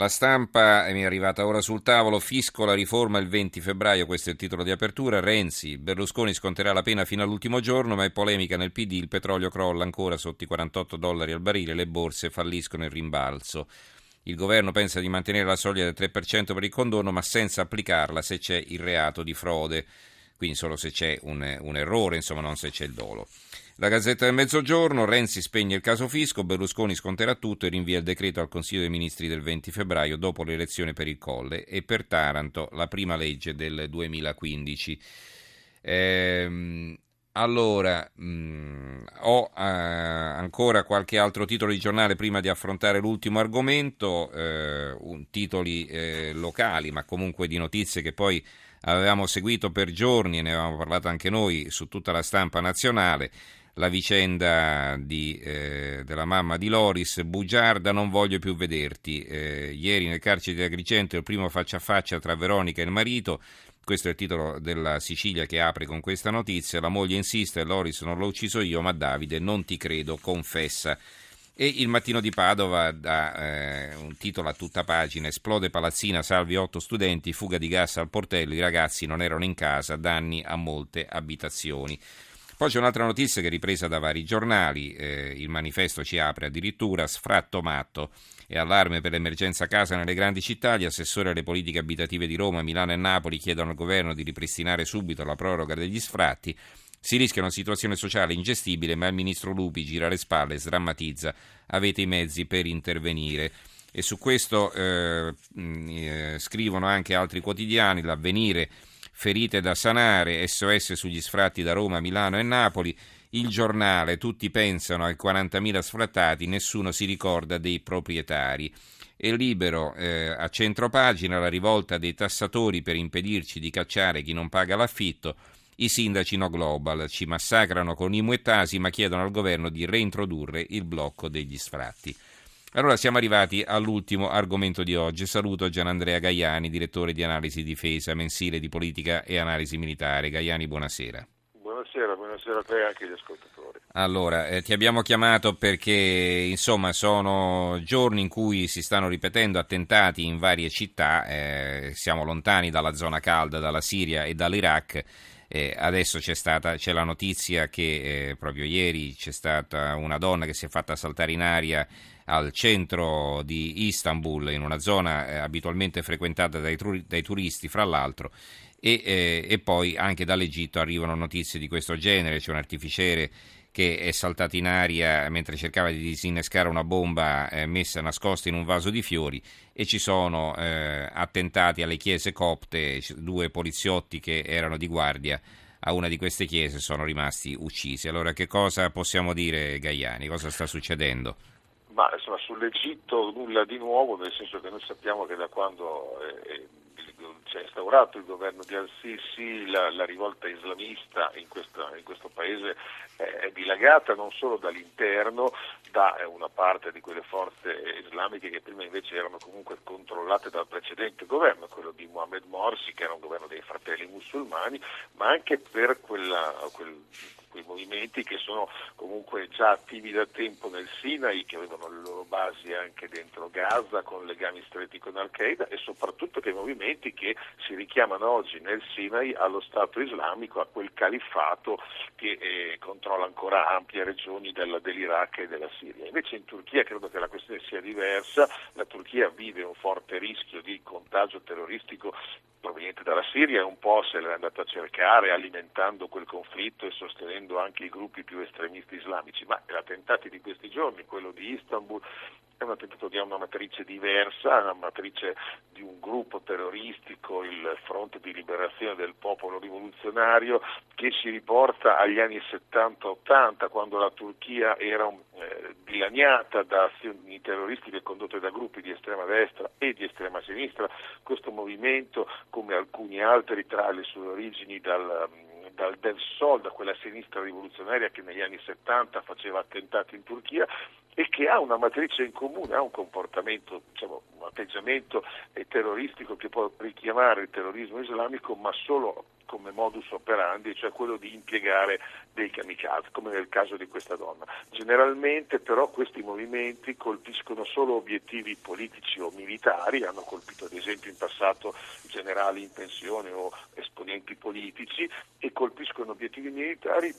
La stampa mi è arrivata ora sul tavolo, fisco la riforma il 20 febbraio, questo è il titolo di apertura, Renzi, Berlusconi sconterà la pena fino all'ultimo giorno, ma è polemica nel PD, il petrolio crolla ancora sotto i 48 dollari al barile, le borse falliscono il rimbalzo. Il governo pensa di mantenere la soglia del 3% per il condono, ma senza applicarla se c'è il reato di frode, quindi solo se c'è un, un errore, insomma non se c'è il dolo. La Gazzetta del Mezzogiorno, Renzi spegne il caso fisco, Berlusconi sconterà tutto e rinvia il decreto al Consiglio dei Ministri del 20 febbraio dopo l'elezione per il Colle e per Taranto la prima legge del 2015. Ehm, allora, mh, mm, ho eh, ancora qualche altro titolo di giornale prima di affrontare l'ultimo argomento, eh, un, titoli eh, locali ma comunque di notizie che poi avevamo seguito per giorni e ne avevamo parlato anche noi su tutta la stampa nazionale la vicenda di, eh, della mamma di Loris, bugiarda, non voglio più vederti. Eh, ieri nel carcere di Agrigento il primo faccia a faccia tra Veronica e il marito, questo è il titolo della Sicilia che apre con questa notizia, la moglie insiste, Loris non l'ho ucciso io, ma Davide non ti credo, confessa. E il mattino di Padova dà eh, un titolo a tutta pagina, esplode palazzina, salvi otto studenti, fuga di gas al portello, i ragazzi non erano in casa, danni a molte abitazioni. Poi c'è un'altra notizia che è ripresa da vari giornali, eh, il manifesto ci apre addirittura, sfratto matto e allarme per l'emergenza casa nelle grandi città, gli assessori alle politiche abitative di Roma, Milano e Napoli chiedono al governo di ripristinare subito la proroga degli sfratti. Si rischia una situazione sociale ingestibile, ma il ministro Lupi gira le spalle, sdrammatizza, avete i mezzi per intervenire. E su questo eh, eh, scrivono anche altri quotidiani, l'avvenire ferite da sanare, SOS sugli sfratti da Roma, Milano e Napoli. Il giornale, tutti pensano ai 40.000 sfrattati, nessuno si ricorda dei proprietari. E libero eh, a centropagina la rivolta dei tassatori per impedirci di cacciare chi non paga l'affitto. I sindaci no global ci massacrano con i muettasi ma chiedono al governo di reintrodurre il blocco degli sfratti. Allora siamo arrivati all'ultimo argomento di oggi. Saluto Gianandrea Gaiani, direttore di analisi difesa, mensile di politica e analisi militare. Gaiani, buonasera. Buonasera, buonasera a te e anche agli ascoltatori. Allora, eh, ti abbiamo chiamato perché insomma sono giorni in cui si stanno ripetendo attentati in varie città, eh, siamo lontani dalla zona calda, dalla Siria e dall'Iraq. Eh, adesso c'è, stata, c'è la notizia che eh, proprio ieri c'è stata una donna che si è fatta saltare in aria al centro di Istanbul, in una zona eh, abitualmente frequentata dai, tru- dai, turisti, fra l'altro, e, eh, e, poi anche dall'Egitto arrivano notizie di questo genere, c'è un artificiere che è saltato in aria mentre cercava di disinnescare una bomba eh, messa nascosta in un vaso di fiori e ci sono eh, attentati alle chiese copte, due poliziotti che erano di guardia a una di queste chiese sono rimasti uccisi. Allora che cosa possiamo dire Gaiani? Cosa sta succedendo? Ma insomma, sull'Egitto nulla di nuovo, nel senso che noi sappiamo che da quando eh, si è instaurato il governo di Al-Sisi la, la rivolta islamista in, questa, in questo paese è dilagata non solo dall'interno, da eh, una parte di quelle forze islamiche che prima invece erano comunque controllate dal precedente governo, quello di Mohamed Morsi, che era un governo dei fratelli musulmani, ma anche per quella, quel, quei movimenti che sono comunque già attivi da tempo nel Sinai, che avevano le loro basi anche dentro Gaza con legami stretti con Al-Qaeda e soprattutto quei movimenti che si richiamano oggi nel Sinai allo Stato islamico, a quel califfato che eh, controlla ancora ampie regioni del, dell'Iraq e della Siria. Invece in Turchia credo che la questione sia diversa, la Turchia vive un forte rischio di contagio terroristico proveniente dalla Siria, un po' se l'è andata a cercare alimentando quel conflitto e sostenendo anche i gruppi più estremisti islamici, ma gli attentati di questi giorni, quello di Istanbul, è un attentato che ha una matrice diversa, una matrice di un gruppo terroristico, il Fronte di Liberazione del Popolo Rivoluzionario, che si riporta agli anni 70-80, quando la Turchia era eh, dilaniata da azioni terroristiche condotte da gruppi di estrema destra e di estrema sinistra. Questo movimento, come alcuni altri, trae le sue origini dal dal, del Sol, da quella sinistra rivoluzionaria che negli anni 70 faceva attentati in Turchia e che ha una matrice in comune, ha un comportamento, diciamo, un atteggiamento terroristico che può richiamare il terrorismo islamico, ma solo come modus operandi, cioè quello di impiegare dei kamikaze, come nel caso di questa donna. Generalmente però questi movimenti colpiscono solo obiettivi politici o militari, hanno colpito ad esempio in passato generali in pensione o esponenti politici e colpiscono obiettivi militari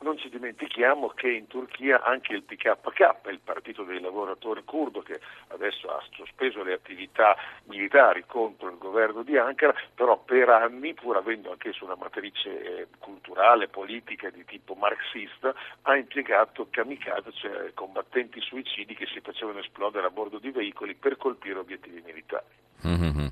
non ci dimentichiamo che in Turchia anche il PKK, il partito dei lavoratori curdo che adesso ha sospeso le attività militari contro il governo di Ankara, però per anni, pur avendo anche su una matrice eh, culturale, politica di tipo marxista, ha impiegato kamikaze, cioè combattenti suicidi che si facevano esplodere a bordo di veicoli per colpire obiettivi militari. Mm-hmm.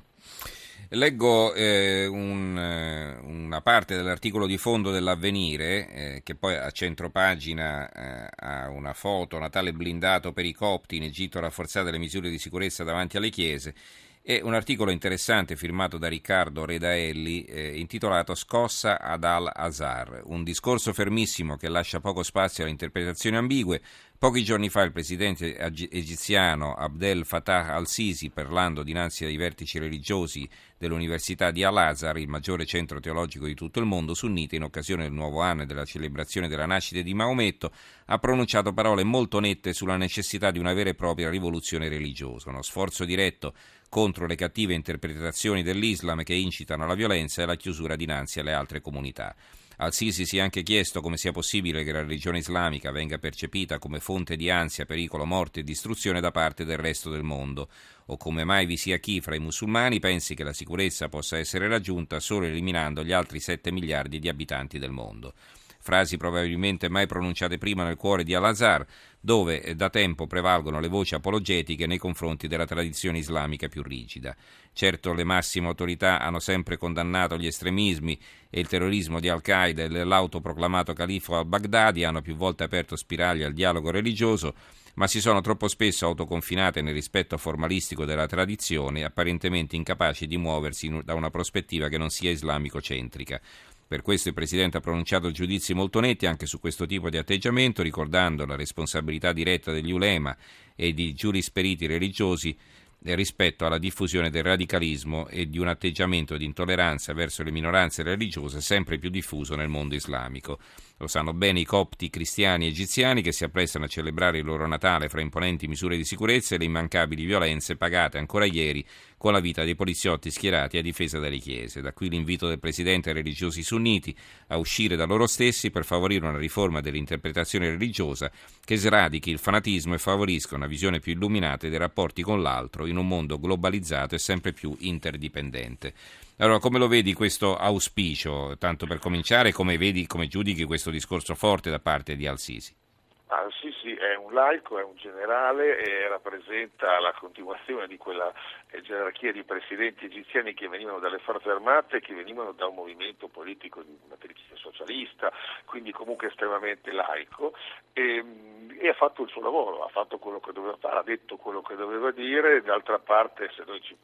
Leggo eh, un, eh, una parte dell'articolo di fondo dell'Avvenire, eh, che poi a centro pagina eh, ha una foto, Natale blindato per i copti, in Egitto rafforzate le misure di sicurezza davanti alle chiese, e un articolo interessante firmato da Riccardo Redaelli eh, intitolato Scossa ad al-Azhar, un discorso fermissimo che lascia poco spazio alle interpretazioni ambigue. Pochi giorni fa il presidente egiziano Abdel Fattah al-Sisi, parlando dinanzi ai vertici religiosi dell'Università di Al-Azhar, il maggiore centro teologico di tutto il mondo sunnita, in occasione del nuovo anno e della celebrazione della nascita di Maometto, ha pronunciato parole molto nette sulla necessità di una vera e propria rivoluzione religiosa, uno sforzo diretto contro le cattive interpretazioni dell'Islam che incitano alla violenza e alla chiusura dinanzi alle altre comunità. Al-Sisi si è anche chiesto come sia possibile che la religione islamica venga percepita come fonte di ansia, pericolo, morte e distruzione da parte del resto del mondo, o come mai vi sia chi fra i musulmani pensi che la sicurezza possa essere raggiunta solo eliminando gli altri 7 miliardi di abitanti del mondo frasi probabilmente mai pronunciate prima nel cuore di Al-Azhar, dove eh, da tempo prevalgono le voci apologetiche nei confronti della tradizione islamica più rigida. Certo, le massime autorità hanno sempre condannato gli estremismi e il terrorismo di Al-Qaeda e l'autoproclamato califo al-Baghdadi hanno più volte aperto spiragli al dialogo religioso, ma si sono troppo spesso autoconfinate nel rispetto formalistico della tradizione, apparentemente incapaci di muoversi da una prospettiva che non sia islamico-centrica. Per questo il Presidente ha pronunciato giudizi molto netti anche su questo tipo di atteggiamento, ricordando la responsabilità diretta degli ulema e di giurisperiti religiosi rispetto alla diffusione del radicalismo e di un atteggiamento di intolleranza verso le minoranze religiose sempre più diffuso nel mondo islamico. Lo sanno bene i copti cristiani egiziani che si apprestano a celebrare il loro Natale fra imponenti misure di sicurezza e le immancabili violenze pagate ancora ieri con la vita dei poliziotti schierati a difesa delle chiese. Da qui l'invito del Presidente ai religiosi sunniti a uscire da loro stessi per favorire una riforma dell'interpretazione religiosa che sradichi il fanatismo e favorisca una visione più illuminata dei rapporti con l'altro in un mondo globalizzato e sempre più interdipendente. Allora, come lo vedi questo auspicio, tanto per cominciare, come vedi, come giudichi questo discorso forte da parte di Al-Sisi? Al-Sisi è un laico, è un generale e rappresenta la continuazione di quella eh, gerarchia di presidenti egiziani che venivano dalle forze armate e che venivano da un movimento politico di matrice socialista, quindi comunque estremamente laico. E, e ha fatto il suo lavoro, ha fatto quello che doveva fare, ha detto quello che doveva dire, d'altra parte se noi ci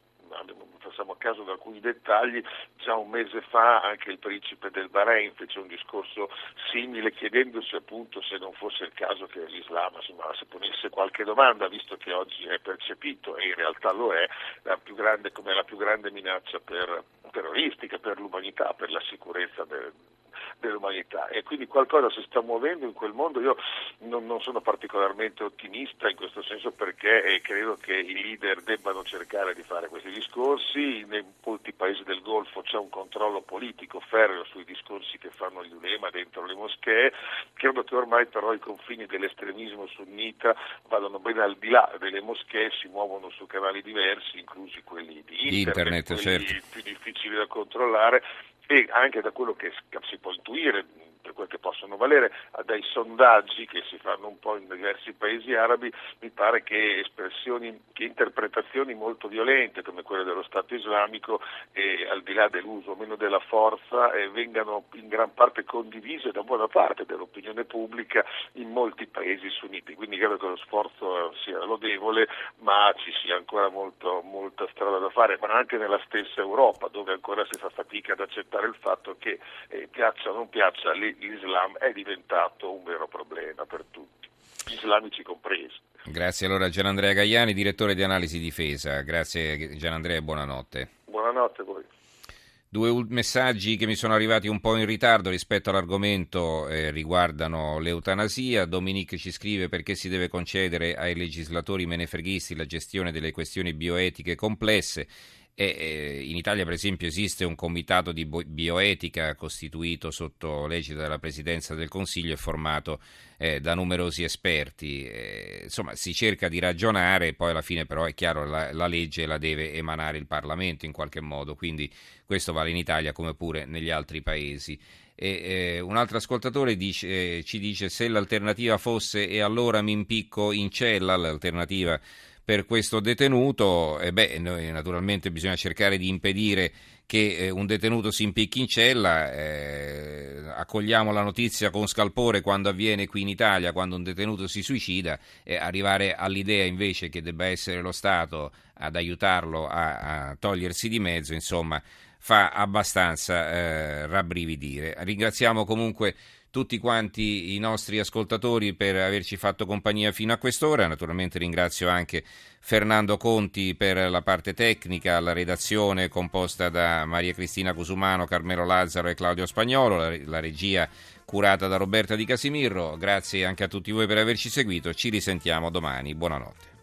facciamo a caso di alcuni dettagli, già un mese fa anche il principe del Bahrain fece un discorso simile chiedendosi appunto se non fosse il caso che l'Islam insomma, si ponesse qualche domanda, visto che oggi è percepito e in realtà lo è la grande, come la più grande minaccia per, terroristica per l'umanità, per la sicurezza del, dell'umanità e quindi qualcosa si sta muovendo in quel mondo. Io non, non sono particolarmente ottimista in questo senso perché credo che i leader debbano cercare di fare questi discorsi. In molti paesi del Golfo c'è un controllo politico ferreo sui discorsi che fanno gli ulema dentro le moschee. Credo che ormai però i confini dell'estremismo sunnita vadano ben al di là delle moschee, si muovono su canali diversi, inclusi quelli di internet, internet quelli certo. più difficili da controllare e anche da quello che si può intuire per quel che possono valere, dai sondaggi che si fanno un po' in diversi paesi arabi, mi pare che espressioni, che interpretazioni molto violente come quelle dello Stato islamico, eh, al di là dell'uso o meno della forza, eh, vengano in gran parte condivise da buona parte dell'opinione pubblica in molti paesi sunniti. Quindi credo che lo sforzo sia lodevole, ma ci sia ancora molto, molta strada da fare, ma anche nella stessa Europa, dove ancora si fa fatica ad accettare il fatto che eh, piaccia o non piaccia l'Islam è diventato un vero problema per tutti, islamici compresi. Grazie allora a Gianandrea Gaiani, direttore di analisi difesa. Grazie Gianandrea e buonanotte. Buonanotte a voi. Due messaggi che mi sono arrivati un po' in ritardo rispetto all'argomento eh, riguardano l'eutanasia. Dominique ci scrive perché si deve concedere ai legislatori menefreghisti la gestione delle questioni bioetiche complesse. E, in Italia, per esempio, esiste un comitato di bioetica costituito sotto l'egida della Presidenza del Consiglio e formato eh, da numerosi esperti. Eh, insomma, si cerca di ragionare, poi alla fine, però, è chiaro la, la legge la deve emanare il Parlamento in qualche modo, quindi questo vale in Italia come pure negli altri paesi. E, eh, un altro ascoltatore dice, eh, ci dice se l'alternativa fosse e allora mi impicco in cella, l'alternativa per questo detenuto, e beh, noi, naturalmente bisogna cercare di impedire che eh, un detenuto si impicchi in cella, eh, accogliamo la notizia con scalpore quando avviene qui in Italia, quando un detenuto si suicida, arrivare all'idea invece che debba essere lo Stato ad aiutarlo a, a togliersi di mezzo, insomma, fa abbastanza eh, rabbrividire. Ringraziamo comunque tutti quanti i nostri ascoltatori per averci fatto compagnia fino a quest'ora. Naturalmente ringrazio anche Fernando Conti per la parte tecnica, la redazione composta da Maria Cristina Cusumano, Carmelo Lazzaro e Claudio Spagnolo, la, regia curata da Roberta Di Casimirro. Grazie anche a tutti voi per averci seguito. Ci risentiamo domani. Buonanotte.